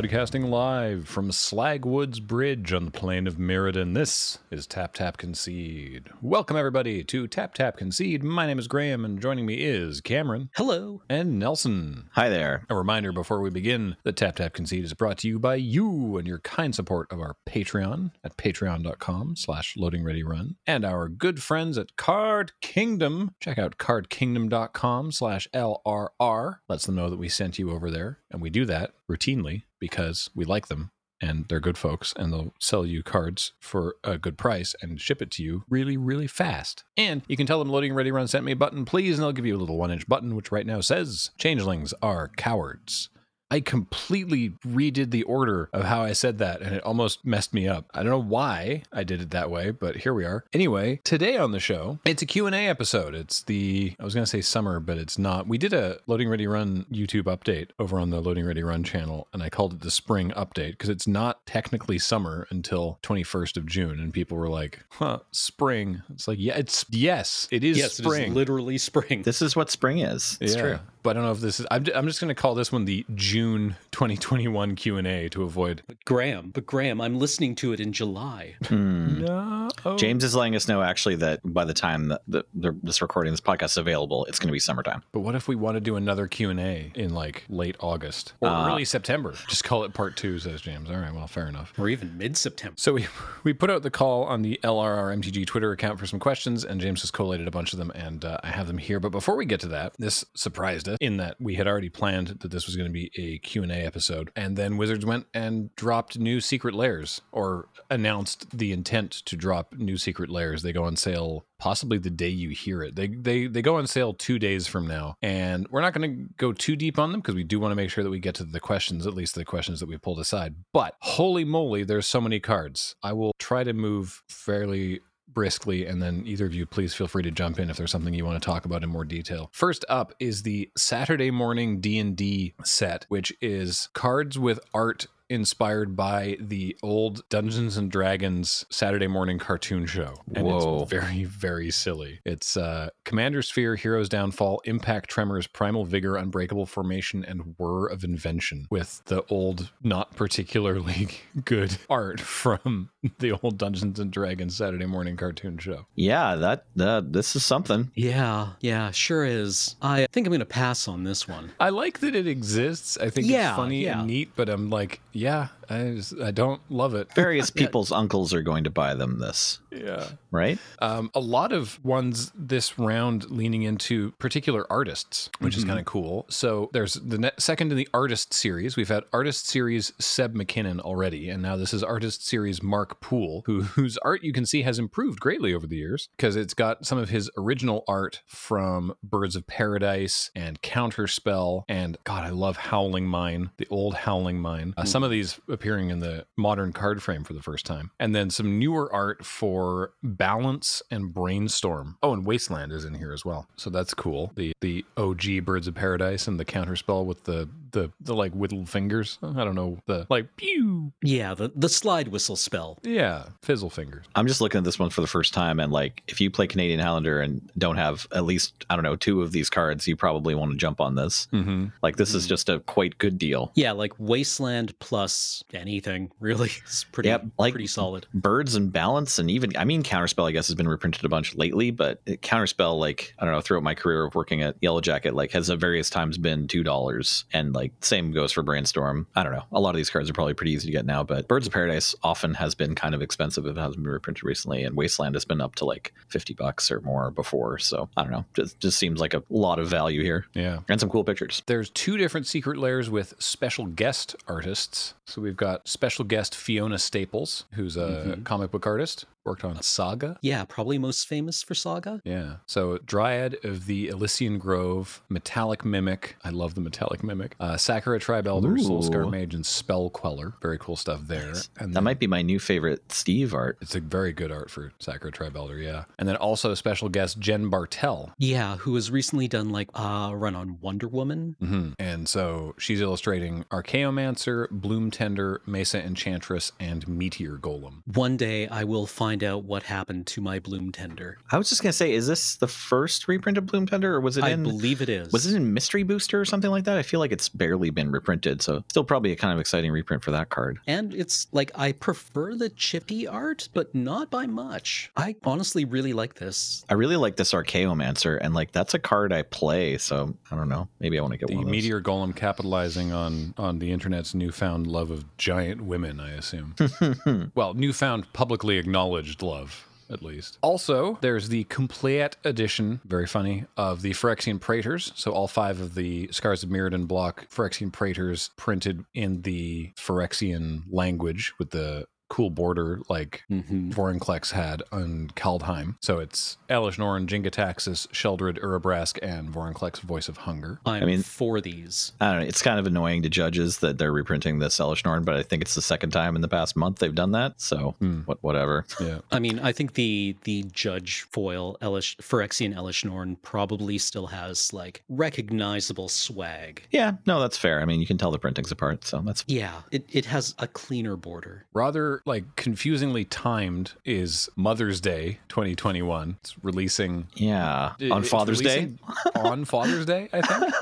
Broadcasting live from Slagwoods Bridge on the plain of Mirrodin, this is Tap Tap Concede. Welcome, everybody, to Tap Tap Concede. My name is Graham, and joining me is Cameron Hello. and Nelson. Hi there. A reminder before we begin that Tap Tap Concede is brought to you by you and your kind support of our Patreon at patreon.com slash loading ready run and our good friends at Card Kingdom. Check out cardkingdom.com slash LRR. Lets them know that we sent you over there. And we do that routinely because we like them and they're good folks and they'll sell you cards for a good price and ship it to you really, really fast. And you can tell them loading ready run sent me a button, please, and they'll give you a little one inch button, which right now says changelings are cowards. I completely redid the order of how I said that and it almost messed me up. I don't know why I did it that way, but here we are. Anyway, today on the show, it's a Q&A episode. It's the I was going to say summer, but it's not. We did a Loading Ready Run YouTube update over on the Loading Ready Run channel and I called it the spring update because it's not technically summer until 21st of June and people were like, "Huh, spring." It's like, "Yeah, it's yes, it is yes, spring." it is literally spring. This is what spring is. It's yeah, true. but I don't know if this is. I'm, I'm just going to call this one the June 2021 Q and A to avoid. But Graham, but Graham, I'm listening to it in July. Hmm. No, James is letting us know actually that by the time that the, the, this recording, this podcast is available, it's going to be summertime. But what if we want to do another Q and A in like late August or Uh, early September? Just call it part two, says James. All right, well, fair enough. Or even mid-September. So we we put out the call on the LRR MTG Twitter account for some questions, and James has collated a bunch of them, and uh, I have them here. But before we get to that, this surprised us in that we had already planned that this was going to be a Q and A episode, and then Wizards went and dropped new Secret Lairs, or announced the intent to drop new Secret Lairs. They go on sale possibly the day you hear it. They they they go on sale two days from now, and we're not going to go too deep on them because we do want to make sure that we get to the questions, at least the questions that we pulled aside. But holy moly, there's so many cards. I will try to move fairly briskly and then either of you please feel free to jump in if there's something you want to talk about in more detail. First up is the Saturday morning D&D set which is cards with art inspired by the old Dungeons and Dragons Saturday morning cartoon show. And Whoa. it's very, very silly. It's uh, Commander Sphere, Hero's Downfall, Impact Tremors, Primal Vigor, Unbreakable Formation, and Whir of Invention with the old, not particularly good art from the old Dungeons and Dragons Saturday morning cartoon show. Yeah, that uh, this is something. Yeah, yeah, sure is. I think I'm going to pass on this one. I like that it exists. I think Yeah, it's funny yeah. and neat, but I'm like, yeah, I, just, I don't love it. Various people's uncles are going to buy them this, Yeah. right? Um, a lot of ones this round leaning into particular artists, which is kind of cool. So there's the ne- second in the artist series. We've had artist series Seb McKinnon already, and now this is artist series Mark Poole, who, whose art you can see has improved greatly over the years because it's got some of his original art from Birds of Paradise and Counterspell, and God, I love Howling Mine, the old Howling Mine. Uh, some of these appearing in the modern card frame for the first time, and then some newer art for Balance and Brainstorm. Oh, and Wasteland is in here as well, so that's cool. The the OG Birds of Paradise and the Counterspell with the the the like whittled fingers. I don't know the like pew. Yeah, the, the slide whistle spell. Yeah, fizzle fingers. I'm just looking at this one for the first time, and like, if you play Canadian Highlander and don't have at least I don't know two of these cards, you probably want to jump on this. Mm-hmm. Like, this is just a quite good deal. Yeah, like Wasteland plus anything, really. It's pretty, Yep, like- pretty solid. birds and balance and even i mean counterspell i guess has been reprinted a bunch lately but counterspell like i don't know throughout my career of working at yellow jacket like has at various times been two dollars and like same goes for brainstorm. I don't know. A lot of these cards are probably pretty easy to get now but birds of paradise often has been kind of expensive. If it hasn't been reprinted recently and wasteland has been up to like 50 bucks or more before. So i don't know. Just, just seems like a lot of value here. Yeah. and some cool pictures. There's two different secret layers with special guest artists. So we've got special guest Fiona Staples, who's a mm-hmm. comic book artist, worked on Saga. Yeah, probably most famous for Saga. Yeah. So Dryad of the Elysian Grove, Metallic Mimic. I love the Metallic Mimic. Uh, Sakura Tribe Elder, Soulscar Ooh. Mage, and Spell Queller. Very cool stuff there. And that then- might be my new favorite steve art It's a very good art for Sakura Tribe Elder, yeah. And then also a special guest Jen Bartel. Yeah, who has recently done like a run on Wonder Woman. hmm And so she's illustrating Archaeomancer, Bloom Tender, Mesa Enchantress, and Meteor Golem. One day I will find find out what happened to my Bloom Tender. I was just gonna say, is this the first reprint of Bloom Tender, or was it I in? believe it is. Was it in Mystery Booster or something like that? I feel like it's barely been reprinted, so still probably a kind of exciting reprint for that card. And it's like I prefer the chippy art, but not by much. I honestly really like this. I really like this Archaeomancer, and like that's a card I play, so I don't know. Maybe I want to get The one of those. meteor golem capitalizing on on the internet's newfound love of giant women, I assume. well, newfound publicly acknowledged love. At least. Also, there's the complete edition, very funny, of the Phyrexian Praetors. So, all five of the Scars of Mirrodin block Phyrexian Praetors printed in the Phyrexian language with the cool border like Mm-hmm. Vorinclex had on Kaldheim. So it's Elesh Norn, Jin-Gitaxias, Sheoldred, Urabrask, and Vorinclex Voice of Hunger. I'm mean- for these. I don't know. It's kind of annoying to judges that they're reprinting this Elesh Norn, but I think it's the second time in the past month they've done that. So Hmm. what, whatever. Yeah. I mean, I think the the judge foil Elesh Phyrexian Elesh Norn probably still has like recognizable swag. Yeah, no, that's fair. I mean, you can tell the printing's apart, so that's Yeah, it, it has a cleaner border. Rather like confusingly timed is Mother's Day 2021. It's releasing yeah. it- On Father's Day, on Father's Day, I think.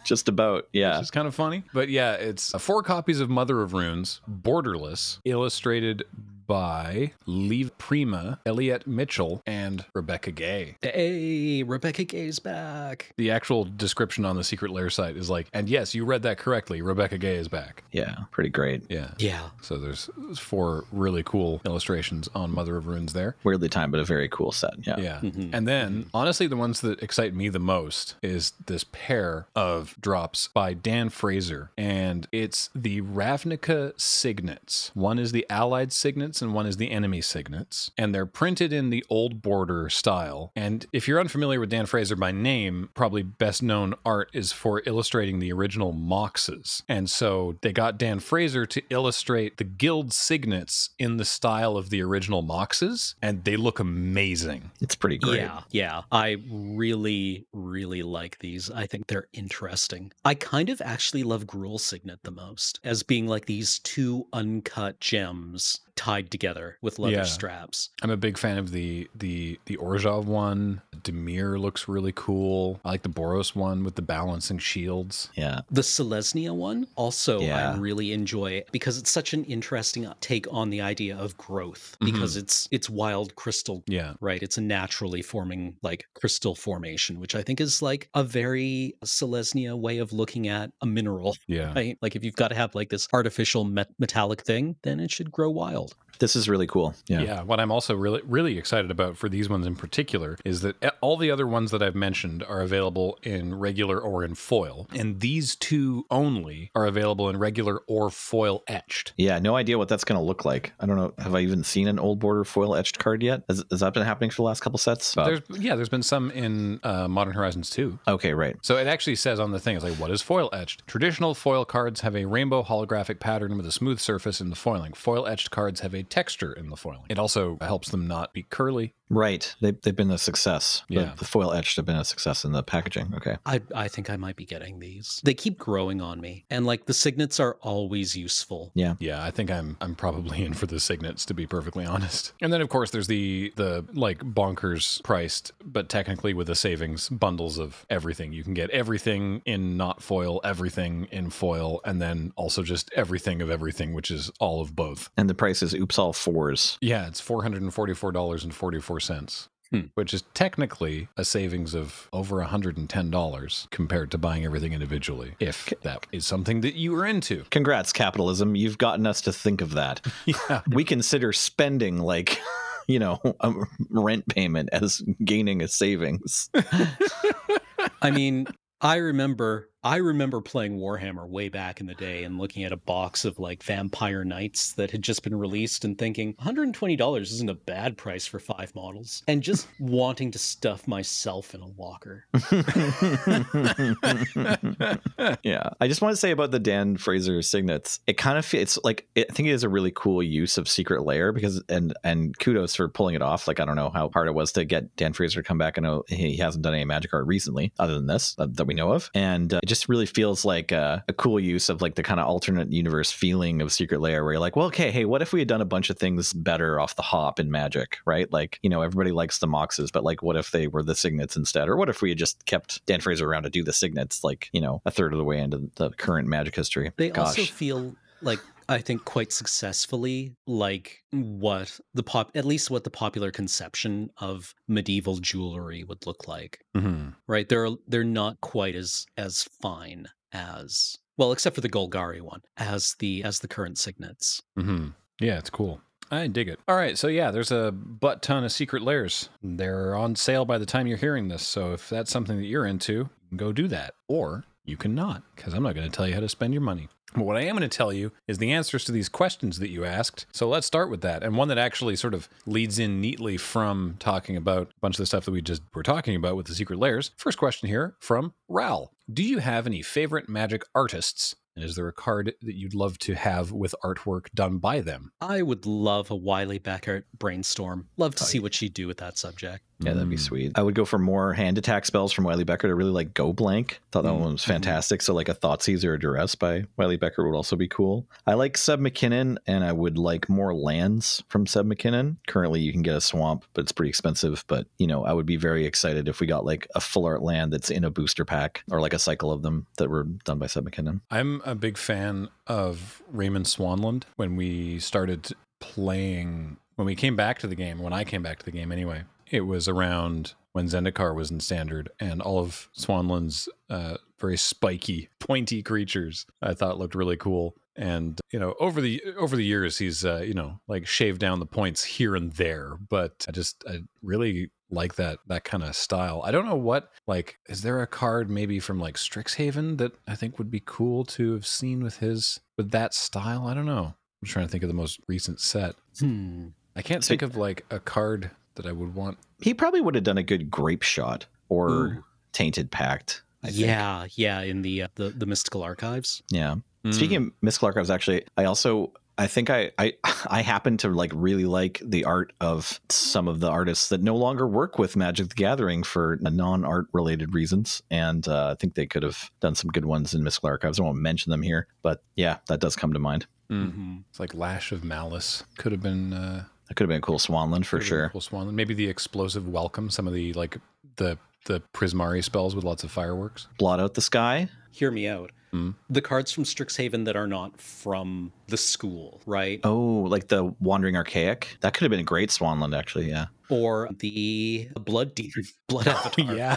just about. Yeah. It's kind of funny. But yeah, it's uh, four copies of Mother of Runes, borderless, illustrated by Livia Prima, Elliot Mitchell, and Rebecca Guay. Hey, Rebecca Guay's back. The actual description on the Secret Lair site is like, and yes, you read that correctly. Rebecca Guay is back. Yeah, pretty great. Yeah. Yeah. So there's four really cool illustrations on Mother of Runes there. Weirdly timed, but a very cool set. Yeah. Yeah. Mhm. And then, honestly, the ones that excite me the most is this pair of drops by Dan Frazier. And it's the Ravnica signets. One is the allied signets and one is the enemy signets. And they're printed in the old border style. And if you're unfamiliar with Dan Frazier by name, probably best known art is for illustrating the original Moxes. And so they got Dan Frazier to illustrate the guild signets in the style of the original Moxes. And they look amazing. It's pretty great. Yeah, yeah. I really, really like these. I think they're interesting. I kind of actually love Gruul Signet the most as being like these two uncut gems tied together with leather Yeah. straps. I'm a big fan of the the the Orzhov one. Dimir looks really cool. I like the Boros one with the balancing shields. Yeah. The Selesnya one also Yeah. I really enjoy because it's such an interesting uh, take on the idea of growth mm-hmm. because it's it's wild crystal Yeah. right it's a naturally forming like crystal formation which i think is like a very selesnya way of looking at a mineral Yeah. right like if you've got to have like this artificial met- metallic thing then it should grow wild This is really cool. Yeah. Yeah. What I'm also really really excited about for these ones in particular is that all the other ones that I've mentioned are available in regular or in foil, and these two only are available in regular or foil etched. Yeah, no idea what that's going to look like. I don't know. Have I even seen an old border foil etched card yet? Has, has that been happening for the last couple sets? Uh, There's yeah, there's been some in uh, Modern Horizons 2. okay, right. So it actually says on the thing, it's like, what is foil etched? Traditional foil cards have a rainbow holographic pattern with a smooth surface in the foiling. Foil etched cards have a texture in the foiling. It also helps them not be curly. Right. They, they've been a success. The- Yeah. The, foil etched have been a success in the packaging. Okay. I, I think I might be getting these. They keep growing on me. And like the signets are always useful. Yeah. Yeah, I think I'm I'm probably in for the signets to be perfectly honest. And then of course there's the the like bonkers priced, but technically with a savings bundles of everything. You can get everything in not foil, everything in foil, and then also just everything of everything, which is all of both. And the price is oops all fours. Yeah, it's four hundred and forty-four dollars and forty-four cents. Hmm. Which is technically a savings of over $110 compared to buying everything individually, if that is something that you are into. Congrats, capitalism. You've gotten us to think of that. Yeah. we consider spending like, you know, a rent payment as gaining a savings. I mean, I remember I remember playing Warhammer way back in the day and looking at a box of like Vampire Knights that had just been released and thinking $120 isn't a bad price for five models and just wanting to stuff myself in a locker. yeah. I just want to say about the Dan Frazier signets. It kind of it's like it, I think it is a really cool use of Secret Lair because and and kudos for pulling it off. Like I don't know how hard it was to get Dan Frazier to come back. I know he hasn't done any magic art recently, other than this that, that we know of, and uh, just really feels like a, a cool use of like the kind of alternate universe feeling of Secret Lair, where you're like, well, okay, hey, what if we had done a bunch of things better off the hop in Magic, right? Like, you know, everybody likes the Moxes, but like, what if they were the Signets instead? Or what if we had just kept Dan Frazier around to do the Signets, like, you know, a third of the way into the current Magic history? They Gosh. also feel like I think quite successfully like what the pop at least what the popular conception of medieval jewelry would look like. hmm Right? They're they're not quite as as fine as well, except for the Golgari one, as the as the current signets. hmm Yeah, it's cool. I dig it. All right, so yeah, there's a butt ton of Secret Lairs. They're on sale by the time you're hearing this. So if that's something that you're into, go do that. Or you cannot, because I'm not going to tell you how to spend your money. But what I am going to tell you is the answers to these questions that you asked. So let's start with that. And one that actually sort of leads in neatly from talking about a bunch of the stuff that we just were talking about with the secret layers. First question here from Ral Do you have any favorite magic artists? And is there a card that you'd love to have with artwork done by them? I would love a Wylie Beckert brainstorm. Love to see what she'd do with that subject. Yeah, that'd be Mm. sweet. I would go for more hand attack spells from Wylie Beckert. I really like Go Blank. Thought that Mm, one was mhm. fantastic. So like a Thoughtseize or a Duress by Wylie Beckert would also be cool. I like Seb McKinnon, and I would like more lands from Seb McKinnon. Currently, you can get a swamp, but it's pretty expensive. But you know, I would be very excited if we got like a full art land that's in a booster pack or like a cycle of them that were done by Seb McKinnon. I'm a big fan of Raymond Swanland. When we started playing, when we came back to the game, when I came back to the game anyway, it was around when Zendikar was in standard, and all of Swanland's uh, very spiky, pointy creatures I thought looked really cool. And you know, over the over the years, he's uh, you know like shaved down the points here and there, but I just I really like that that kind of style. I don't know what like is there a card maybe from like Strixhaven that I think would be cool to have seen with his with that style. I don't know. I'm trying to think of the most recent set. Hmm. I can't think of like a card that I would want. He probably would have done a good Grapeshot or Ooh. Tainted Pact. I think. Yeah, yeah, in the uh, the the mystical archives. Yeah. Hmm. Speaking of Mystical Archives, actually, I also I think I, I I happen to like really like the art of some of the artists that no longer work with Magic the Gathering for non-art related reasons, and uh, I think they could have done some good ones in Mystical Archives. I won't mention them here, but yeah, that does come to mind. Mm. Mhm. It's like Lash of Malice could have been uh, That could have been a cool Swanland for could have been a sure. Cool Swanland. Maybe the explosive welcome. Some of the like the the Prismari spells with lots of fireworks. Blot out the sky. Hear me out. Hmm. The cards from Strixhaven that are not from the school, right? Oh, like the Wandering Archaic. That could have been a great Swanland, actually. Yeah. Or the Blood Demon, Blood Avatar. yeah.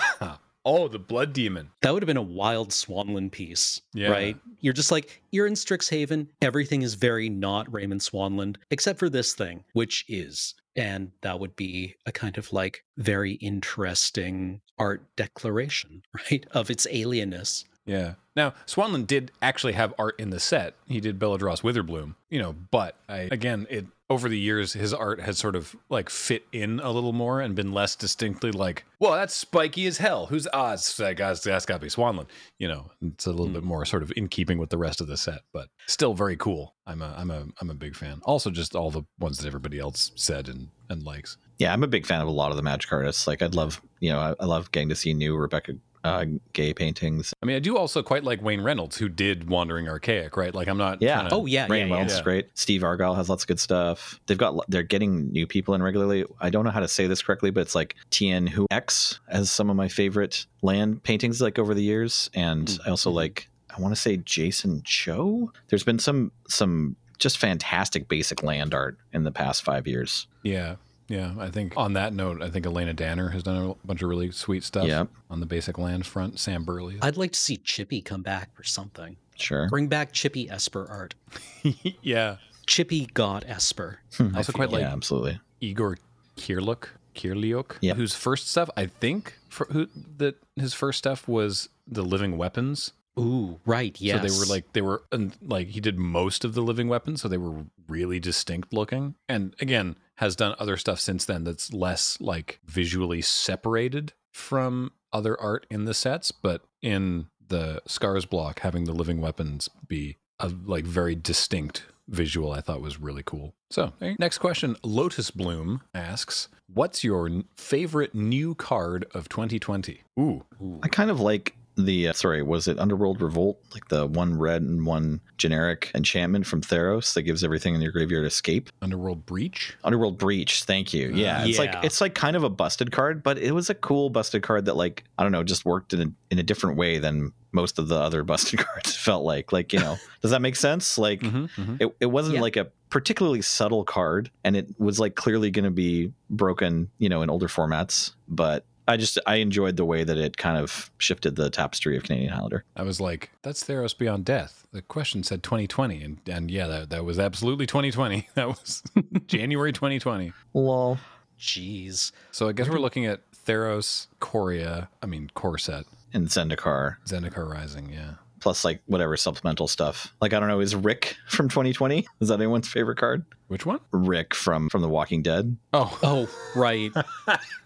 Oh, the Blood Demon. That would have been a wild Swanland piece, Yeah. right? You're just like, you're in Strixhaven. Everything is very not Raymond Swanland, except for this thing, which is. And that would be a kind of like very interesting art declaration, right? Of its alienness. Yeah. Now, Swanland did actually have art in the set. He did Beledros Witherbloom, you know, but I again, it over the years his art has sort of like fit in a little more and been less distinctly like, well, that's spiky as hell. Who's Oz? that guy's that's got to be Swanland. You know, it's a little hmm. bit more sort of in keeping with the rest of the set, but still very cool. I'm a I'm a I'm a big fan. Also, just all the ones that everybody else said and and likes. Yeah, I'm a big fan of a lot of the Magic artists. Like, I'd love, you know, I, I love getting to see new Rebecca uh, Guay paintings. I mean, I do also quite like Wayne Reynolds, who did Wandering Archaic, right? Like, I'm not. Yeah. Oh, yeah. Rain yeah, Wells yeah. is great. Steve Argyle has lots of good stuff. They've got they're getting new people in regularly. I don't know how to say this correctly, but it's like Tien Hu X as some of my favorite land paintings like over the years, and Mm, I also mhm. like I want to say Jason Cho. There's been some some just fantastic basic land art in the past five years. Yeah. Yeah. I think on that note, I think Alayna Danner has done a bunch of really sweet stuff Yeah, on the basic land front. Sam Burley. I'd like to see Chippy come back for something. sure. Bring back Chippy Esper art. yeah. Chippy got Esper. Hmm. I also quite like yeah, absolutely. Igor Kirluk, Kirliuk, Yeah. whose first stuff, I think, for, who, that his first stuff was the living weapons. Ooh, right. Yes. So they were like they were and like he did most of the living weapons, so they were really distinct looking. And again, has done other stuff since then that's less like visually separated from other art in the sets, but in the scars block, having the living weapons be a like very distinct visual, I thought was really cool. So next question, Lotus Bloom asks, "What's your favorite new card of 2020?" Ooh, Ooh. I kind of like the uh, sorry, was it Underworld Revolt? Like the one red and one generic enchantment from Theros that gives everything in your graveyard escape. Underworld Breach. Underworld Breach, thank you. Yeah, Uh, it's yeah. like it's like kind of a busted card, but it was a cool busted card that like I don't know, just worked in a, in a different way than most of the other busted cards felt like. Like you know, does that make sense? Like Mm-hmm, it, it wasn't Yeah. like a particularly subtle card, and it was like clearly going to be broken, you know, in older formats, but. I just I enjoyed the way that it kind of shifted the tapestry of Canadian Highlander. I was like, that's Theros Beyond Death. The question said 2020. And, and yeah, that, that was absolutely 2020. That was January 2020. Lol. Jeez. So I guess we're looking at Theros, Ikoria, I mean, Core Set, And Zendikar, Zendikar Rising. Yeah. Plus like whatever supplemental stuff. Like I don't know, is Rick from 2020? Is that anyone's favorite card? Which one? Rick from from The Walking Dead. Oh, Oh, right.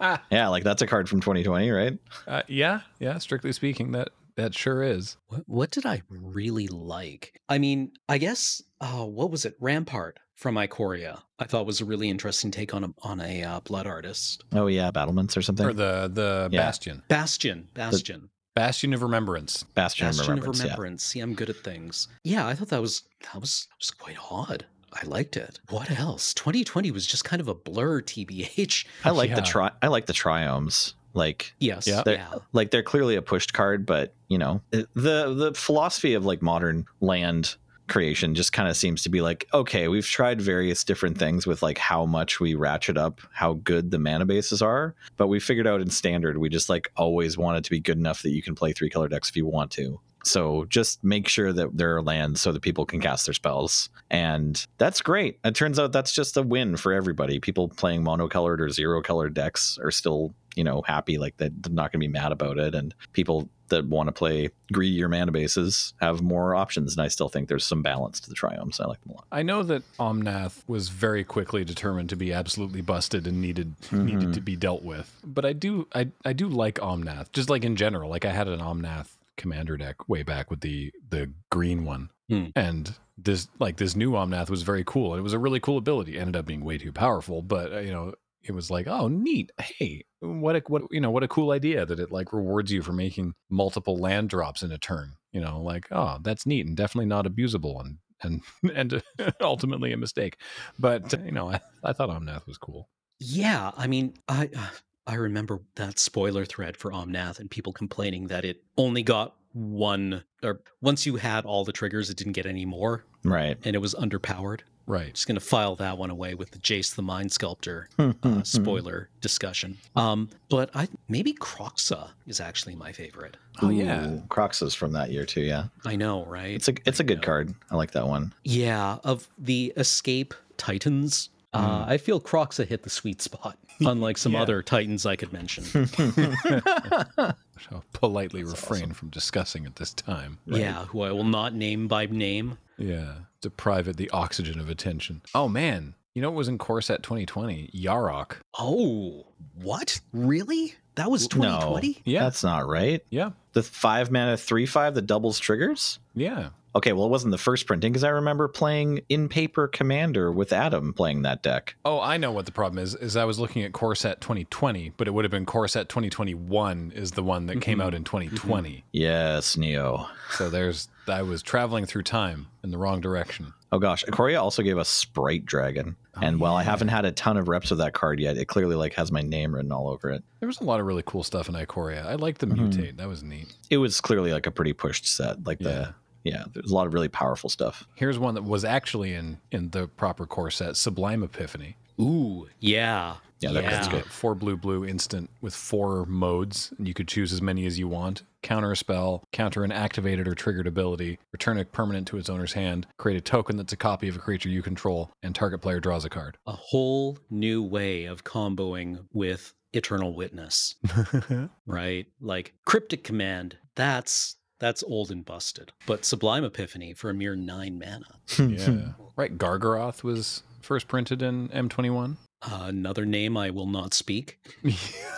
Yeah, like that's a card from 2020, right? uh, yeah. Yeah. Strictly speaking, that, that sure is. What, what did I really like? I mean, I guess, uh, what was it? Rampart from Ikoria. I thought was a really interesting take on a on a uh, blood artist. Oh yeah, battlements or something. Or the, the Yeah. Bastion. Bastion. Bastion. Bastion of Remembrance. Bastion, of Remembrance. of Remembrance. See, I'm good at things. Yeah, I thought that was that was was quite odd. I liked it. What else? 2020 was just kind of a blur, tbh. I like Yeah. the tri I like the triomes. Like Yes. Yeah. They're- yeah. like they're clearly a pushed card, but you know the the philosophy of like modern land creation just kind of seems to be like okay we've tried various different things with like how much we ratchet up how good the mana bases are but we figured out in standard we just like always want it to be good enough that you can play three color decks if you want to so just make sure that there are lands so that people can cast their spells. And that's great. It turns out that's just a win for everybody. People playing monocolored or zero colored decks are still you know happy like they're not going to be mad about it. And people that want to play greedier mana bases have more options and i still think there's some balance to the triomes. I like them a lot. I know that Omnath was very quickly determined to be absolutely busted and needed mm-hmm. needed to be dealt with. But I do I I do like Omnath, just like in general. Like I had an Omnath commander deck way back with the the green one. Hmm. And this like this new Omnath was very cool. It was a really cool ability. It ended up being way too powerful, but uh, you know, it was like, oh, neat. Hey, what a what you know, what a cool idea that it like rewards you for making multiple land drops in a turn. You know, like, oh, that's neat and definitely not abusable and and and ultimately a mistake. But uh, you know, I, I thought Omnath was cool. Yeah, I mean, I I remember that spoiler thread for Omnath and people complaining that it only got one or once you had all the triggers, it didn't get any more right and it was underpowered. Right. Just gonna file that one away with the Jace the Mind Sculptor Hmm, uh, spoiler discussion. Um, but I maybe Kroxa is actually my favorite. Oh yeah. Ooh, Kroxa's from that year too yeah I know, right? it's a it's a good know. card i like that one Yeah, of the Escape Titans, uh, I feel Kroxa hit the sweet spot, unlike some Yeah. other Titans I could mention. So politely refrain from discussing at this time. Yeah, who I will not name by name. Yeah. Deprive it the oxygen of attention. Oh man. You know what was in Core Set 2020? Yarok. Oh, what? Really? That was no 2020? Yeah. that's not right Yeah. the five mana three five that doubles triggers Yeah. Okay, well, it wasn't the first printing because I remember playing in paper Commander with Adam playing that deck. Oh, I know what the problem is. Is I was looking at Core Set 2020, but it would have been Core Set 2021 is the one that came Mhm. out in 2020. Yes, Neo. So there's I was traveling through time in the wrong direction. Oh gosh, Ikoria also gave us Sprite Dragon, Oh, and while I haven't had a ton of reps of that card yet, it clearly like has my name written all over it. There was a lot of really cool stuff in Ikoria. I liked the Mhm. mutate. That was neat. It was clearly like a pretty pushed set. Like Yeah. the yeah, there's a lot of really powerful stuff. Here's one that was actually in in the proper core set, Sublime Epiphany. Ooh, yeah. Yeah, that yeah. card's good. Four blue blue instant with four modes, and you could choose as many as you want. Counter a spell, counter an activated or triggered ability, return a permanent to its owner's hand, create a token that's a copy of a creature you control, and target player draws a card. A whole new way of comboing with Eternal Witness, right? Like Cryptic Command, that's that's old and busted. But Sublime Epiphany for a mere nine mana. yeah. Right. Gargaroth was first printed in M21. Uh, another name I will not speak.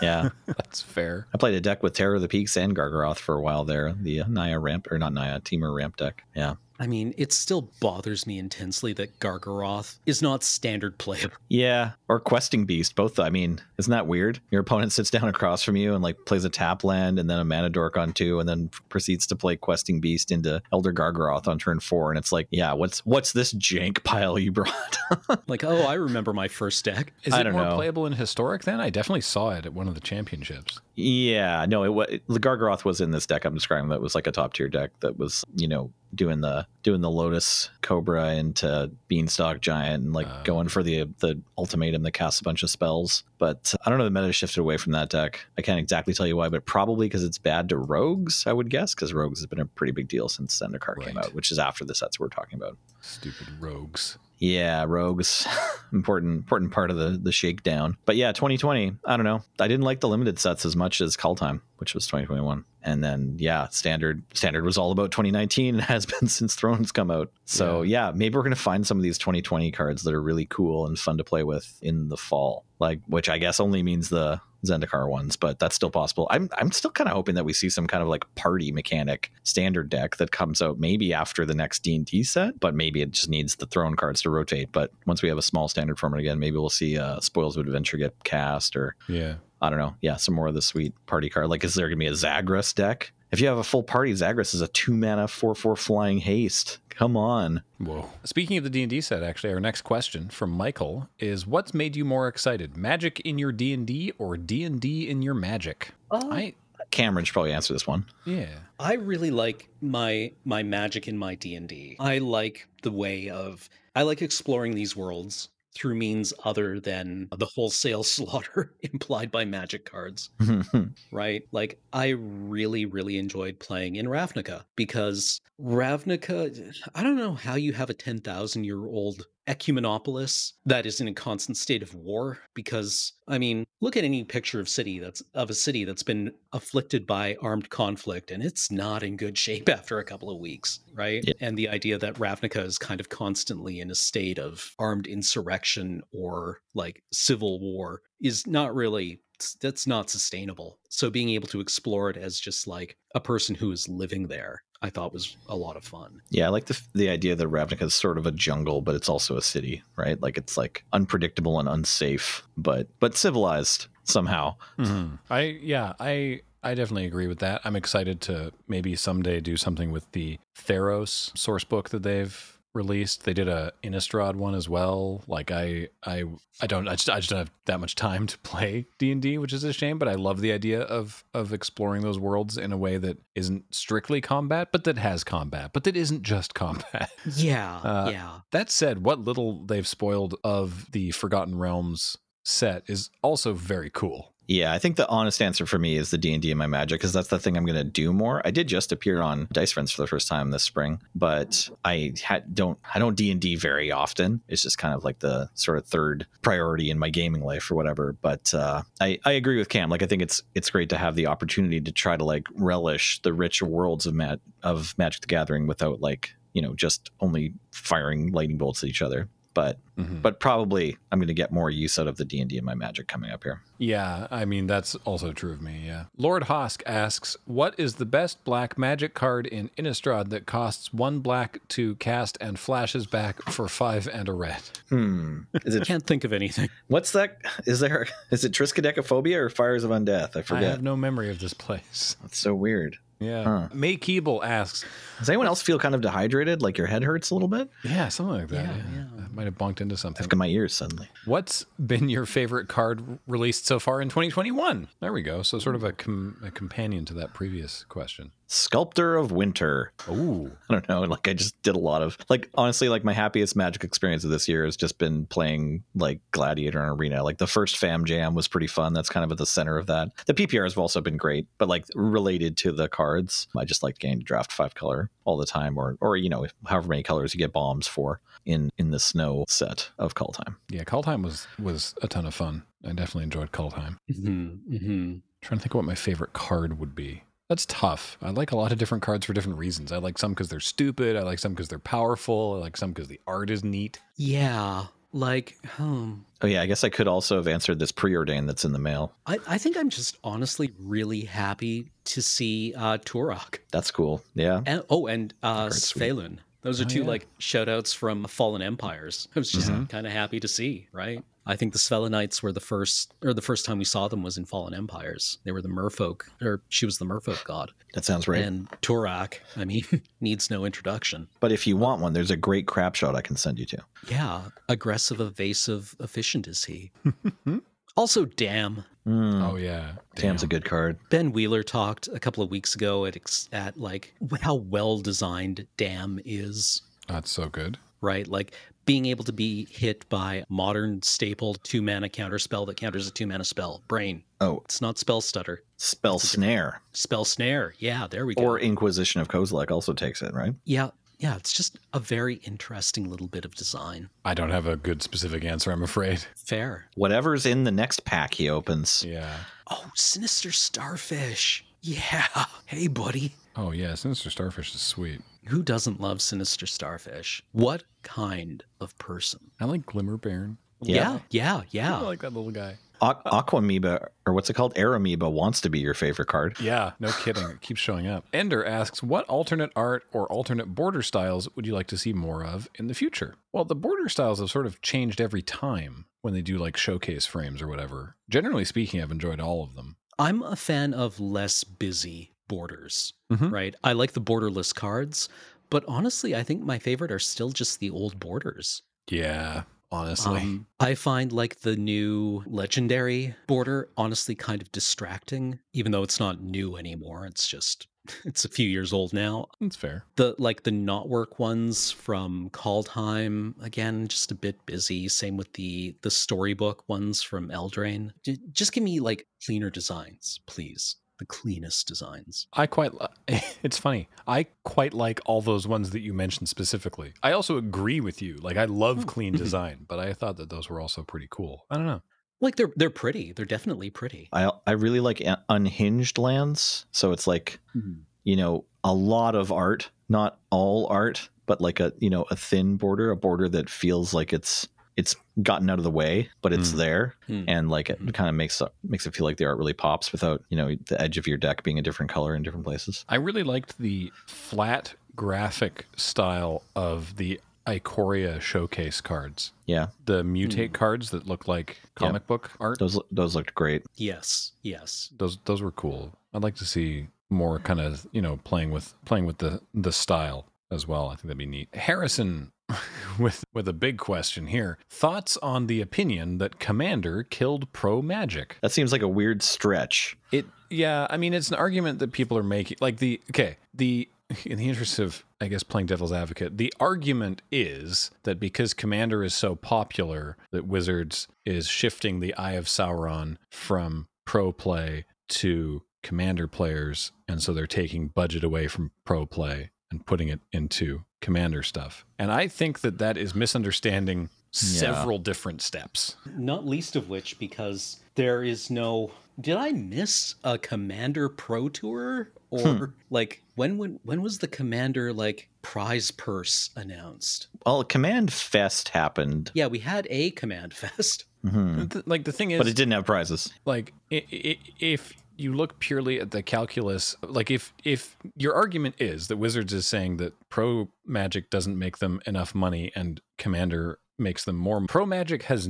Yeah, That's fair. I played a deck with Terror of the Peaks and Gargaroth for a while there. The uh, Naya ramp or not Naya Temur ramp deck. Yeah, I mean, it still bothers me intensely that Gargaroth is not standard playable. Yeah, or questing beast. Both. I mean, isn't that weird? Your opponent sits down across from you and like plays a tap land and then a mana dork on two, and then proceeds to play questing beast into Elder Gargaroth on turn four, and it's like, yeah, what's what's this jank pile you brought? Like, oh, I remember my first deck. Is I it don't more know. playable in historic then? I definitely saw it at one of the championships. Yeah, no, it was the Gargaroth was in this deck I'm describing. That was like a top tier deck that was you know doing the doing the Lotus Cobra into Beanstalk Giant and like Oh. going for the the ultimatum that casts a bunch of spells. But I don't know. The meta shifted away from that deck. I can't exactly tell you why, but probably because it's bad to rogues. I would guess because rogues has been a pretty big deal since Zendikar came out, which is after the sets we're talking about. Stupid rogues. Yeah, rogues, important important part of the the shakedown. But yeah, 2020. I don't know. I didn't like the limited sets as much as Kaldheim, which was 2021. And then yeah, standard standard was all about 2019 and has been since Thrones come out. So yeah, maybe we're gonna find some of these 2020 cards that are really cool and fun to play with in the fall. Like, which I guess only means the Zendikar ones, but that's still possible. I'm I'm still kind of hoping that we see some kind of like party mechanic standard deck that comes out maybe after the next D and D set, but maybe it just needs the throne cards to rotate. But once we have a small standard format again, maybe we'll see uh, Spoils of Adventure get cast, or Yeah. I don't know, yeah, some more of the sweet party card. Like, is there gonna be a Zagras deck? If you have a full party, Zagras is a two mana four four flying haste. Come on. Whoa. Speaking of the D&D set, actually, our next question from Michael is what's made you more excited? Magic in your D&D or D&D in your magic? Oh. I Cameron should probably answer this one. yeah. I really like my my magic in my D&D. I like the way of I like exploring these worlds through means other than the wholesale slaughter implied by magic cards, right? Like I really really enjoyed playing in Ravnica because Ravnica I don't know how you have a 10,000 year old ecumenopolis that is in a constant state of war because I mean, look at any picture of city that's of a city that's been afflicted by armed conflict and it's not in good shape after a couple of weeks, right? Yeah. And the idea that Ravnica is kind of constantly in a state of armed insurrection or like civil war is not really that's not sustainable. So being able to explore it as just like a person who is living there, I thought was a lot of fun. Yeah, I like the the idea that Ravnica is sort of a jungle, but it's also a city, right? Like it's like unpredictable and unsafe, but but civilized somehow. Mhm. I yeah, I I definitely agree with that. I'm excited to maybe someday do something with the Theros source book that they've released. They did a Innistrad one as well. Like I I I don't I just, I just don't have that much time to play D&D, which is a shame, but I love the idea of of exploring those worlds in a way that isn't strictly combat, but that has combat, but that isn't just combat. Yeah, Uh, yeah. That said, what little they've spoiled of the Forgotten Realms set is also very cool. Yeah, I think the honest answer for me is the D and D and my magic because that's the thing I'm going to do more. I did just appear on Dice Friends for the first time this spring, but I ha- don't I don't D and D very often. It's just kind of like the sort of third priority in my gaming life or whatever. But uh, I I agree with Cam. Like I think it's it's great to have the opportunity to try to like relish the rich worlds of Mag- of Magic the Gathering without like you know just only firing lightning bolts at each other. But Mhm. but probably I'm going to get more use out of the D and D in my magic coming up here. Yeah, I mean that's also true of me. Yeah. Lord Hosk asks, "What is the best black magic card in Innistrad that costs one black to cast and flashes back for five and a red?" Hmm. Is it Can't think of anything. what's that? Is there is it Triskaidekaphobia or Fires of Undeath? I forget. I have no memory of this place. That's so weird. Yeah. Huh. May Keeble asks, Does anyone else feel kind of dehydrated? Like your head hurts a little bit? "Yeah, something like that. Yeah, Yeah, yeah. I might have bunked into something. I've got my ears suddenly. What's been your favorite card released so far in 2021? There we go. So sort of a, com- a companion to that previous question. Sculptor of Winter. Ooh. I don't know. Like I just did a lot of like honestly, like my happiest magic experience of this year has just been playing like Gladiator and Arena. Like the first Fam Jam was pretty fun. That's kind of at the center of that. The PPRs have also been great, but like related to the cards, I just like getting to draft five color all the time, or or you know however many colors you get bombs for in in the snow set of Kaldheim. Yeah, Kaldheim was was a ton of fun. I definitely enjoyed Kaldheim. Mm-hmm, mm-hmm. trying to think of what my favorite card would be. That's tough. I like a lot of different cards for different reasons. I like some because they're stupid. I like some because they're powerful. I like some because the art is neat. Yeah, like, um, Oh yeah, I guess I could also have answered this preordained that's in the mail. I, I think I'm just honestly really happy to see uh, Tourach. That's cool. Yeah. And, oh, and uh, card's sweet. Svyelun. Those are Oh, two yeah. like shout outs from Fallen Empires. I was just Mhm. kind of happy to see, right? I think the Svyelunites were the first, or the first time we saw them was in Fallen Empires. They were the merfolk, or she was the merfolk god. That sounds right. And Tourach, I mean, needs no introduction. but if you want one, there's a great crap shot I can send you to. Yeah, aggressive, evasive, efficient is he. also, damn. Mm, Oh yeah, Damn's a good card. Ben Wheeler talked a couple of weeks ago at at like how well designed Damn is. That's so good. right? Like being able to be hit by modern staple two mana counter spell that counters a two mana spell. Brain. Oh, It's not spell stutter. spell That's snare Spell snare. Yeah, there we go. or Inquisition of Kozilek also takes it, right? yeah, yeah. It's just a very interesting little bit of design. I don't have a good specific answer. I'm afraid. Fair. Whatever's in the next pack he opens. Yeah. Oh, sinister starfish. Yeah. Hey, buddy. Oh yeah, Sinister Starfish is sweet. Who doesn't love sinister starfish? What kind of person? I like Glimmer Bairn. Yeah. yeah, yeah. I like that little guy. Aqu- Aquamoeba, or what's it called? Aeromoeba wants to be your favorite card. Yeah, no kidding. It keeps showing up. Ender asks, what alternate art or alternate border styles would you like to see more of in the future? Well, the border styles have sort of changed every time when they do like showcase frames or whatever. Generally speaking, I've enjoyed all of them. I'm a fan of less busy borders, Mhm. right? I like the borderless cards, but honestly, I think my favorite are still just the old borders. Yeah, honestly. Um, I find like the new legendary border honestly kind of distracting, even though it's not new anymore. It's just it's a few years old now. That's fair. The like the not work ones from Kaldheim again, just a bit busy. Same with the the storybook ones from Eldraine. J- Just give me like cleaner designs, please. The cleanest designs. I quite li- it's funny. I quite like all those ones that you mentioned specifically. I also agree with you. Like I love hmm. clean design, but I thought that those were also pretty cool. I don't know. Like they're they're pretty. They're definitely pretty. I I really like unhinged lands. So it's like hmm. you know a lot of art, not all art, but like a you know a thin border, a border that feels like it's it's gotten out of the way, but it's Mm. there, Hmm. and like it Mhm. kind of makes makes it feel like the art really pops without you know the edge of your deck being a different color in different places. I really liked the flat graphic style of the Ikoria showcase cards. Yeah, The mutate cards that look like Yeah. comic book art. those those looked great. Yes, yes. Those those were cool. I'd like to see more kind of, you know, playing with playing with the the style as well. I think that'd be neat. Harrison with with a big question here. Thoughts on the opinion that Commander killed pro magic? That seems like a weird stretch. It yeah, I mean it's an argument that people are making. Like the okay, the in the interest of I guess playing devil's advocate, the argument is that because Commander is so popular that Wizards is shifting the Eye of Sauron from pro play to commander players and so they're taking budget away from pro play and putting it into commander stuff. And I think that that is misunderstanding several different steps. Not least of which because there is no. Did I miss a Commander Pro Tour or like when when when was the Commander like prize purse announced? Well, Command Fest happened, Yeah, we had a Command Fest. Mhm. Th- Like the thing is but it didn't have prizes. like i- i- if you look purely at the calculus like if if your argument is that wizards is saying that pro magic doesn't make them enough money and commander makes them more pro magic has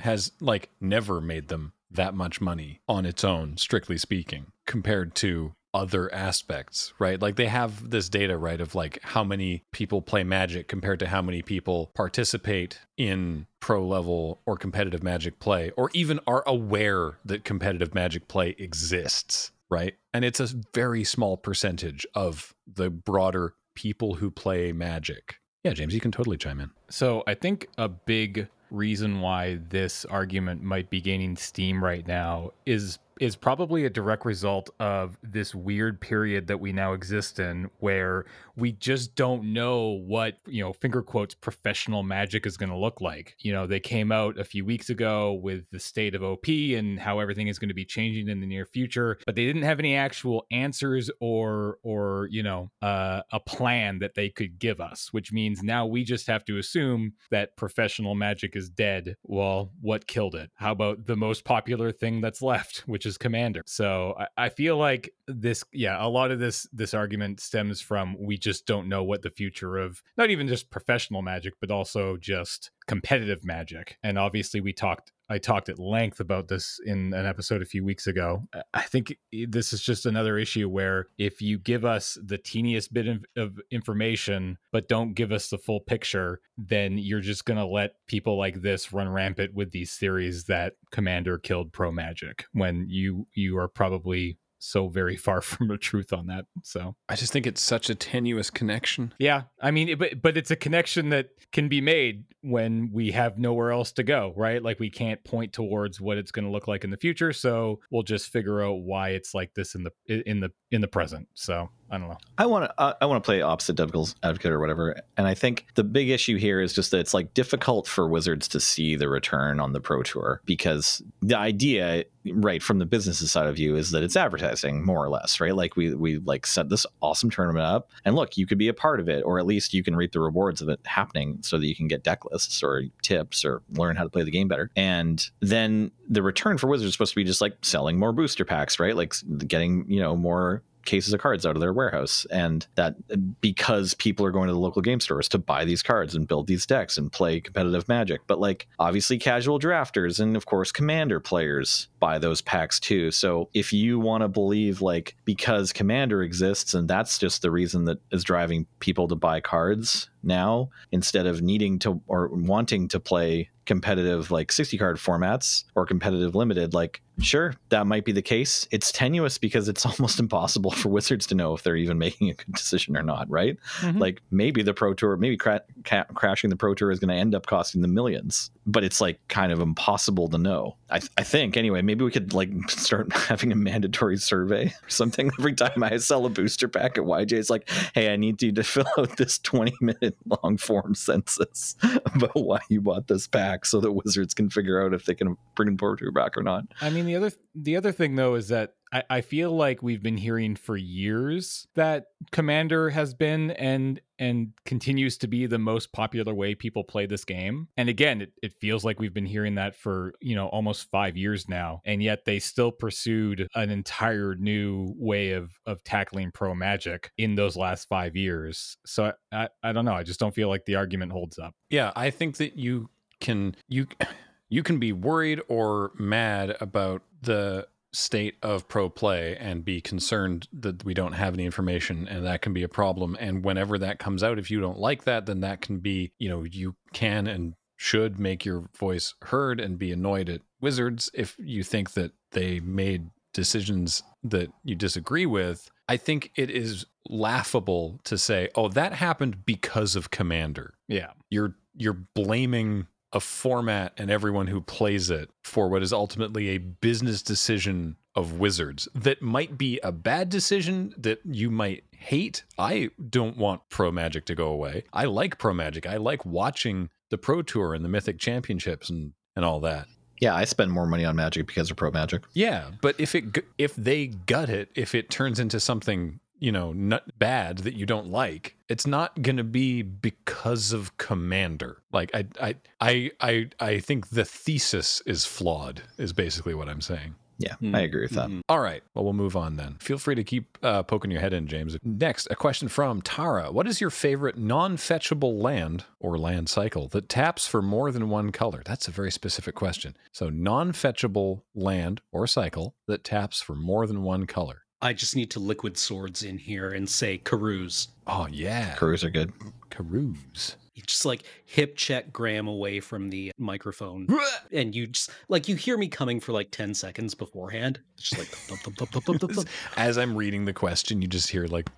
has like never made them that much money on its own strictly speaking compared to other aspects right? Like they have this data right of like how many people play magic compared to how many people participate in pro level or competitive magic play or even are aware that competitive magic play exists right? And it's a very small percentage of the broader people who play magic. Yeah james you can totally chime in. So I think a big reason why this argument might be gaining steam right now is is probably a direct result of this weird period that we now exist in where we just don't know what, you know, finger quotes professional magic is going to look like. You know, they came out a few weeks ago with the state of OP and how everything is going to be changing in the near future, but they didn't have any actual answers or or, you know, uh, a plan that they could give us, which means now we just have to assume that professional magic is dead. Well, what killed it? How about the most popular thing that's left, which is commander. So I, I feel like this, yeah, a lot of this this argument stems from we just don't know what the future of not even just professional magic, but also just competitive magic. And obviously, we talked I talked at length about this in an episode a few weeks ago. I think this is just another issue where if you give us the teeniest bit of, information, but don't give us the full picture, then you're just going to let people like this run rampant with these theories that Commander killed Pro Magic when you you are probably so very far from the truth on that. So I just think it's such a tenuous connection. Yeah, I mean, but but it's a connection that can be made when we have nowhere else to go, right? Like we can't point towards what it's going to look like in the future, so we'll just figure out why it's like this in the in the in the present. So I don't know. I want to uh, I want to play opposite devil's advocate or whatever, and I think the big issue here is just that it's like difficult for Wizards to see the return on the Pro Tour because the idea, right, from the business side of view, is that it's advertising more or less, right? Like we we like set this awesome tournament up, and look, you could be a part of it, or at least you can reap the rewards of it happening, so that you can get deck lists or tips or learn how to play the game better. And then the return for Wizards is supposed to be just like selling more booster packs, right? Like getting you know more cases of cards out of their warehouse. And that because people are going to the local game stores to buy these cards and build these decks and play competitive magic. But like obviously casual drafters and of course commander players buy those packs too. So if you want to believe like because commander exists and that's just the reason that is driving people to buy cards now instead of needing to or wanting to play competitive like 60 card formats or competitive limited like sure that might be the case. It's tenuous because it's almost impossible for wizards to know if they're even making a good decision or not right? Mm-hmm. like maybe the pro tour maybe cra- ca- crashing the pro tour is going to end up costing them millions but it's like kind of impossible to know. I, th- I think anyway maybe we could like start having a mandatory survey or something every time i sell a booster pack at yj it's like hey i need you to fill out this 20 minute long form census about why you bought this pack so that Wizards can figure out if they can bring Tour back or not. I mean, the other the other thing though is that I, I feel like we've been hearing for years that Commander has been and and continues to be the most popular way people play this game. And again, it, it feels like we've been hearing that for, you know, almost five years now. And yet they still pursued an entire new way of of tackling pro magic in those last five years. So I, I, I don't know. I just don't feel like the argument holds up. Yeah, I think that you can you you can be worried or mad about the state of pro play and be concerned that we don't have any information and that can be a problem. And whenever that comes out if you don't like that then that can be you know you can and should make your voice heard and be annoyed at wizards if you think that they made decisions that you disagree with. I think it is laughable to say oh that happened because of commander. Yeah. You're you're blaming a format and everyone who plays it for what is ultimately a business decision of Wizards that might be a bad decision that you might hate. I don't want Pro Magic to go away. I like Pro Magic. I like watching the Pro Tour and the Mythic Championships and, and all that. Yeah, I spend more money on Magic because of Pro Magic. Yeah, but if it if they gut it, if it turns into something you know, not bad that you don't like, it's not going to be because of Commander. Like I I I I I think the thesis is flawed is basically what I'm saying. Yeah, mm-hmm. I agree with that. Mm-hmm. All right. Well, we'll move on then. Feel free to keep uh, poking your head in, James. Next, a question from Tara. What is your favorite non fetchable land or land cycle that taps for more than one color? That's a very specific question. So, non fetchable land or cycle that taps for more than one color. I just need to liquid swords in here and say Karoos. Oh yeah, Karoos are good. Karoos. You just like hip check Graham away from the microphone, and you just like you hear me coming for like ten seconds beforehand. just like thump, thump, thump, as I'm reading the question, you just hear like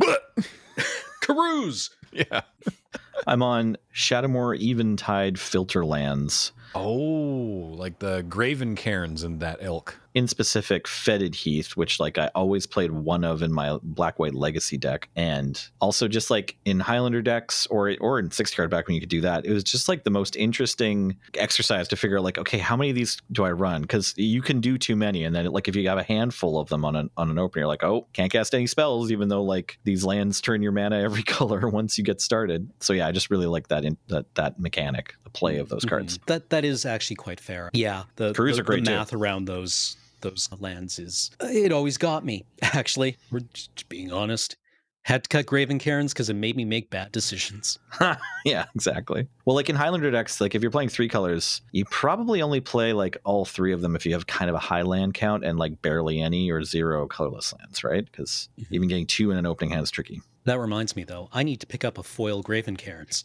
Karoos. Yeah. I'm on Shadowmoor Eventide Filter Lands. Oh, like the Graven Cairns and that ilk in specific Fetid Heath, which like I always played one of in my black white legacy deck, and also just like in Highlander decks or or in 60 card back when you could do that. It was just like the most interesting exercise to figure out like okay how many of these do I run because you can do too many and then like if you have a handful of them on an on an opener you're like oh can't cast any spells even though like these lands turn your mana every color once you get started. So yeah, I just really like that in that that mechanic the play of those cards. Mhm. That that is actually quite fair. Yeah, the the, are great, the too. math around those those lands is it always got me. Actually, we're just being honest. Had to cut Graven Cairns because it made me make bad decisions. yeah, exactly. Well, like in Highlander decks, like if you're playing three colors, you probably only play like all three of them if you have kind of a high land count and like barely any or zero colorless lands, right? Because Mhm. even getting two in an opening hand is tricky. That reminds me though, I need to pick up a foil Graven Cairns.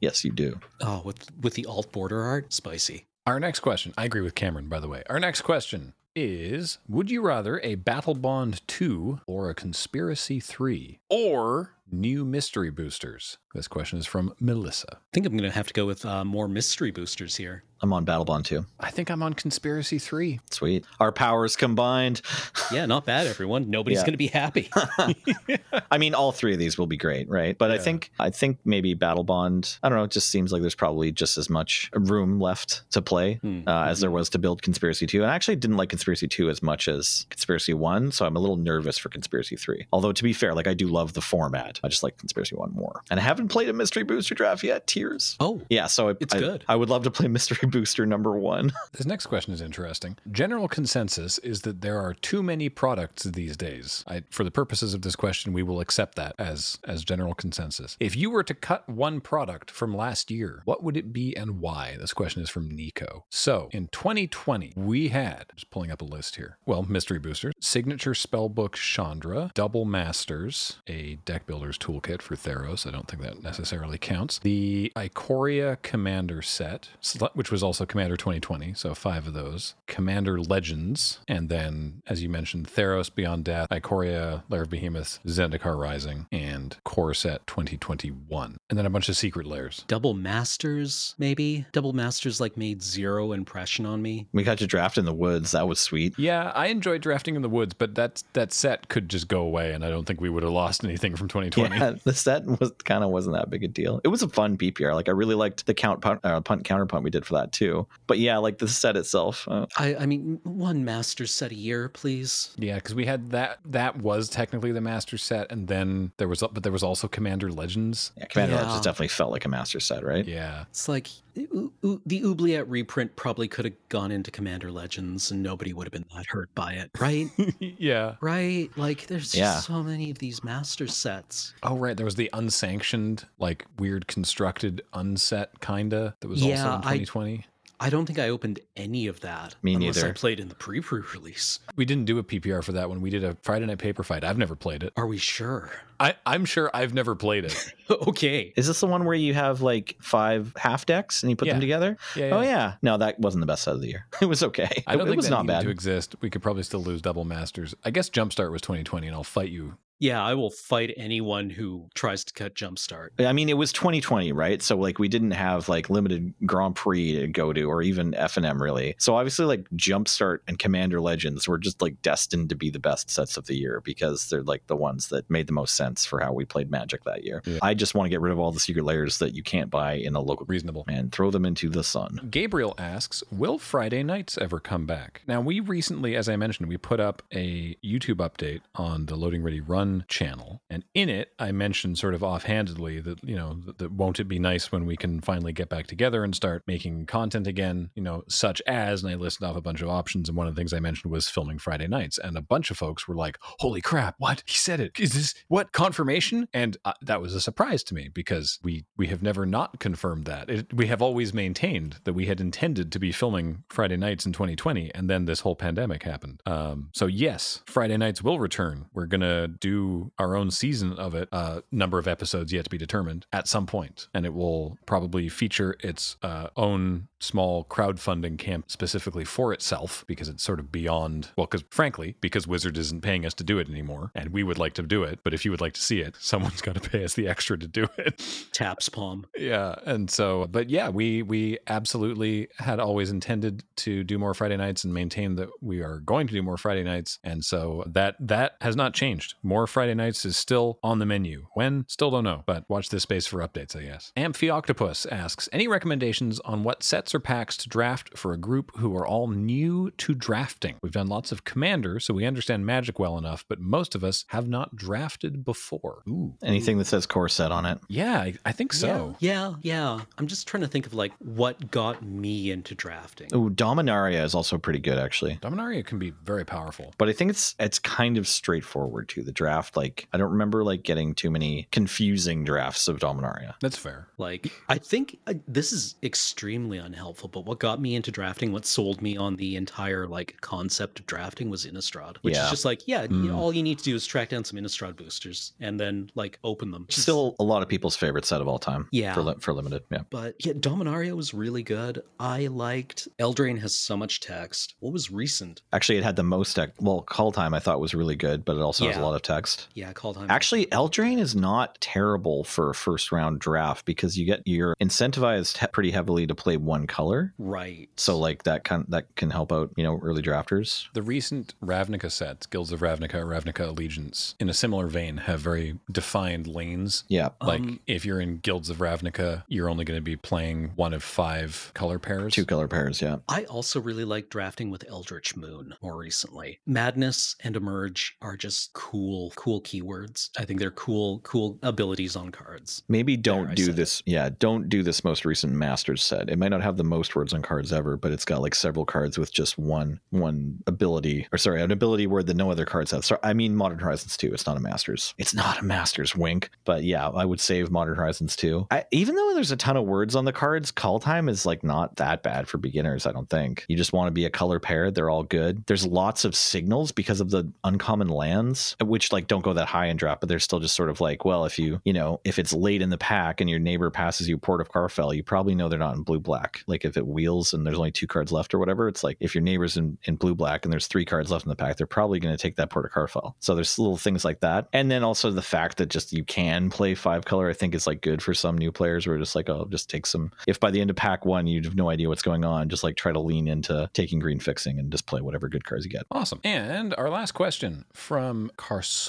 Yes, you do. Oh, with with the alt border art, spicy. Our next question, I agree with Cameron, by the way. Our next question is Would you rather a Battle Bond 2 or a Conspiracy 3 or new mystery boosters? This question is from Melissa. I think I'm going to have to go with uh, more mystery boosters here. I'm on Battle Bond too. I think I'm on Conspiracy 3. Sweet. Our powers combined. Yeah, not bad, everyone. Nobody's Yeah. going to be happy. I mean, all three of these will be great, right? But I think I think maybe Battle Bond. I don't know. It just seems like there's probably just as much room left to play Hmm. uh, as there was to build Conspiracy Two. And I actually didn't like Conspiracy Two as much as Conspiracy One, so I'm a little nervous for Conspiracy Three. Although to be fair, like I do love the format. I just like Conspiracy One more. And I haven't played a Mystery Booster draft yet. Tears. Oh, Yeah, so I, It's I- good. I would love to play Mystery Booster number one. This next question is interesting. General consensus is that there are too many products these days. I, for the purposes of this question, we will accept that as as general consensus. If you were to cut one product from last year, what would it be and why? This question is from Nico. So in 2020, we had just pulling up a list here. Well, mystery Booster, signature spellbook Chandra, double masters, a deck builder's toolkit for Theros. I don't think that necessarily counts. The Ikoria Commander set, which was also Commander 2020, so five of those. Commander Legends, and then, as you mentioned, Theros Beyond Death, Ikoria, Lair of Behemoth, Zendikar Rising, and Core Set 2021. And then a bunch of Secret Lairs. double masters, maybe? Double masters like made zero impression on me. We got to draft in the woods. That was sweet. Yeah, I enjoyed drafting in the woods, but that that set could just go away, and I don't think we would have lost anything from 2020. Yeah, the set was kind of wasn't that big a deal. It was a fun PPR. Like I really liked the count punt, uh, punt counter punt we did for that too. But yeah, like the set itself. Uh, I, I mean, one master set a year, please. Yeah, because we had that. That was technically the master set, and then there was, but there was also Commander Legends. yeah, Commander Yeah. Legends definitely felt like a master set, right? Yeah, It's like oo- oo- the Oubliette reprint probably could have gone into Commander Legends and nobody would have been that hurt by it, right? yeah. right? Like, there's just Yeah. so many of these master sets. Oh right, there was the unsanctioned, like weird constructed unset kinda that was also Yeah, in I- 2020. I don't think I opened any of that. Me unless I played in the pre-pre release. We didn't do a PPR for that one. We did a Friday Night Paper Fight. I've never played it. Are we sure? I, I'm sure I've never played it. okay. Is this the one where you have like five half decks and you put Yeah. them together? Yeah, Oh yeah. No, that wasn't the best set of the year. It was okay. I don't it, think was that not needed bad. to exist. We could probably still lose double masters. I guess Jumpstart was 2020, and I'll fight you. Yeah, I will fight anyone who tries to cut Jumpstart. I mean, it was 2020, right? So like we didn't have like limited Grand Prix to go to, or even F and M really. So obviously, like Jumpstart and Commander Legends were just like destined to be the best sets of the year because they're like the ones that made the most sense for how we played Magic that year. Yeah. I just want to get rid of all the Secret Lairs that you can't buy in a local Reasonable. and throw them into the sun. Gabriel asks, "Will Friday nights ever come back?" Now, we recently, as I mentioned, we put up a YouTube update on the Loading Ready Run channel, and in it, I mentioned sort of offhandedly that you know that, that won't it be nice when we can finally get back together and start making content again? You know, such as, and I listed off a bunch of options, and one of the things I mentioned was filming Friday nights, and a bunch of folks were like, "Holy crap! What he said it is this what confirmation?" And uh, that was a surprise to me because we we have never not confirmed that. It, we have always maintained that we had intended to be filming Friday nights in 2020, and then this whole pandemic happened. Um, so yes, Friday nights will return. We're gonna do our own season of it. Uh, number of episodes yet to be determined at some point, and it will probably feature its uh, own small crowdfunding camp specifically for itself because it's sort of beyond. Well, because frankly, because wizard isn't paying us to do it anymore, and we would like to do it, but if you would like to see it, someone's got to pay us the extra to do it. Taps palm. Yeah, and so, but yeah, we we absolutely had always intended to do more Friday nights and maintain that we are going to do more Friday nights, and so that that has not changed. More Friday nights is still on the menu. When? Still don't know, but watch this space for updates, I guess. Amphioctopus asks Any recommendations on what sets or packs to draft for a group who are all new to drafting? We've done lots of Commander, so we understand Magic well enough, but most of us have not drafted before. Ooh. Anything that says core set on it. Yeah, I, I think so. Yeah, yeah. I'm just trying to think of like what got me into drafting. Oh, Dominaria is also pretty good actually. Dominaria can be very powerful. But I think it's it's kind of straightforward too. The draft, like I don't remember like getting too many confusing drafts of Dominaria. That's fair. Like, I think uh, this is extremely unhelpful, but what got me into drafting, what sold me on the entire like concept of drafting was Innistrad, which Yeah. is just like, yeah, you know, Mm. all you need to do is track down some Innistrad boosters and then like open them. Just- Still a lot of people's favorite set of all time. Yeah. For, li- for limited. Yeah. But yeah, Dominaria was really good. I liked Eldraine has so much text. What was recent? Actually, it had the most tech. Well, Kaldheim I thought was really good, but it also has a lot of text. Yeah, Kaldheim. Actually, Eldraine is not terrible for a first round draft because you get you're incentivized he- pretty heavily to play one color. right. So like that can that can help out you know early drafters. The recent Ravnica sets, Guilds of Ravnica, Ravnica Allegiance, in a similar vein, have very defined lanes. Yeah, Like Um, if you're in Guilds of Ravnica, you're only going to be playing one of five color pairs. two color pairs. Yeah, I also really like drafting with Eldritch Moon more recently. Madness and Emerge are just cool, cool keywords. I think they're cool, cool abilities on cards. maybe don't I do this. Yeah, don't do this most recent Masters set. It might not have the most words on cards ever, but it's got like several cards with just one one ability, or sorry, an ability word that no other cards have. So I mean, Modern Horizons 2. It's not a Masters. It's not a Masters. Wink. But yeah, I would save Modern Horizons 2. I, even though there's a ton of words on the cards, Kaldheim is like not that bad for beginners. I don't think. You just want to be a color pair. They're all good. There's lots of signals because of the uncommon lands, which like don't go that high and drop, but they're still just sort of like, well, if you you know if it's late in the pack and your neighbor passes you Port of Karfell, you probably know they're not in blue black. Like if it wheels and there's only two cards left or whatever, it's like if your neighbor's in, in blue black and there's three cards left in the pack, they're probably going to take that Port of Karfell. So there's little things like that. And then also the fact that just you can play five color, I think is like good for some new players where just like, oh, just take some. If by the end of pack one, you have no idea what's going on, just like try to lean into taking green fixing and just play whatever good cards you get. Awesome. And our last question from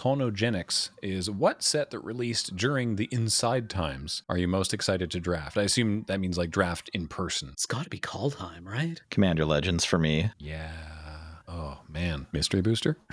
Carsonogenics is what set that released during the inside times are you most excited to draft? I assume that means like draft in person. It's got to be Kaldheim, right? Commander Legends for me. Yeah. Oh man. Mystery booster?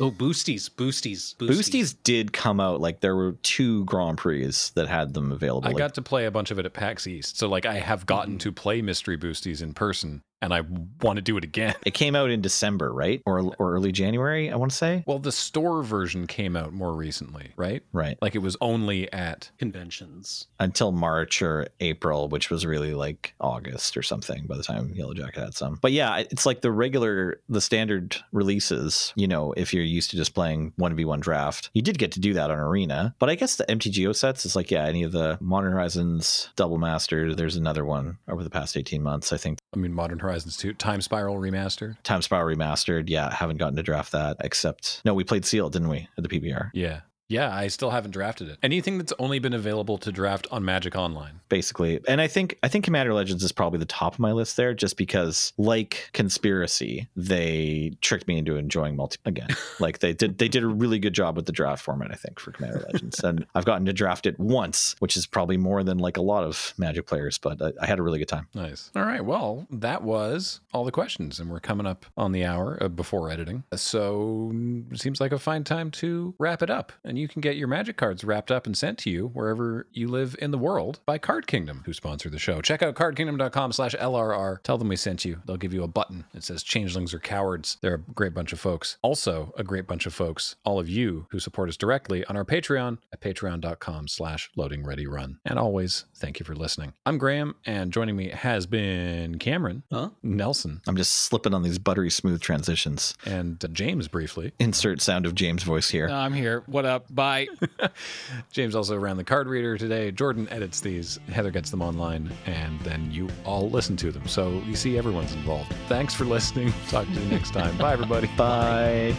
Oh, boosties, boosties, boosties. Boosties did come out like there were two Grand Prix that had them available. I like, got to play a bunch of it at PAX East. So like I have gotten to play Mystery Boosties in person and I want to do it again. it came out in December, right? Or or early January, I want to say. Well, the store version came out more recently, right? Right. Like it was only at conventions. Until March or April, which was really like August or something by the time Yellow Jacket had some. But yeah, it's like the regular the standard releases, you know, if you're used to just playing 1v1 draft. You did get to do that on Arena. But I guess the MTGO sets is like, yeah, any of the Modern Horizons Double Master, there's another one over the past 18 months, I think. I mean Modern Horizons 2, Time Spiral remastered. Time Spiral Remastered. Yeah, haven't gotten to draft that except no, we played Seal, didn't we, at the PPR? Yeah. Yeah, I still haven't drafted it. Anything that's only been available to draft on Magic Online. Basically, and I think I think Commander Legends is probably the top of my list there, just because, like Conspiracy, they tricked me into enjoying multi again. like they did, they did a really good job with the draft format. I think for Commander Legends, and I've gotten to draft it once, which is probably more than like a lot of Magic players, but I, I had a really good time. Nice. All right. Well, that was all the questions, and we're coming up on the hour before editing. So it seems like a fine time to wrap it up. And you can get your magic cards wrapped up and sent to you wherever you live in the world by Card Kingdom, who sponsor the show. Check out cardkingdom.com slash LRR. Tell them we sent you. They'll give you a button. It says changelings are cowards. They're a great bunch of folks. Also, a great bunch of folks, all of you who support us directly on our Patreon at patreon.com slash loading ready run. And always, thank you for listening. I'm Graham, and joining me has been Cameron, Huh? Nelson, I'm just slipping on these buttery smooth transitions. and uh, James briefly. Insert sound of James' voice here. I'm here. What up? Bye. James also ran the card reader today. Jordan edits these. Heather gets them online, and then you all listen to them. So you see everyone's involved. Thanks for listening. Talk to you next time. Bye, everybody. Bye.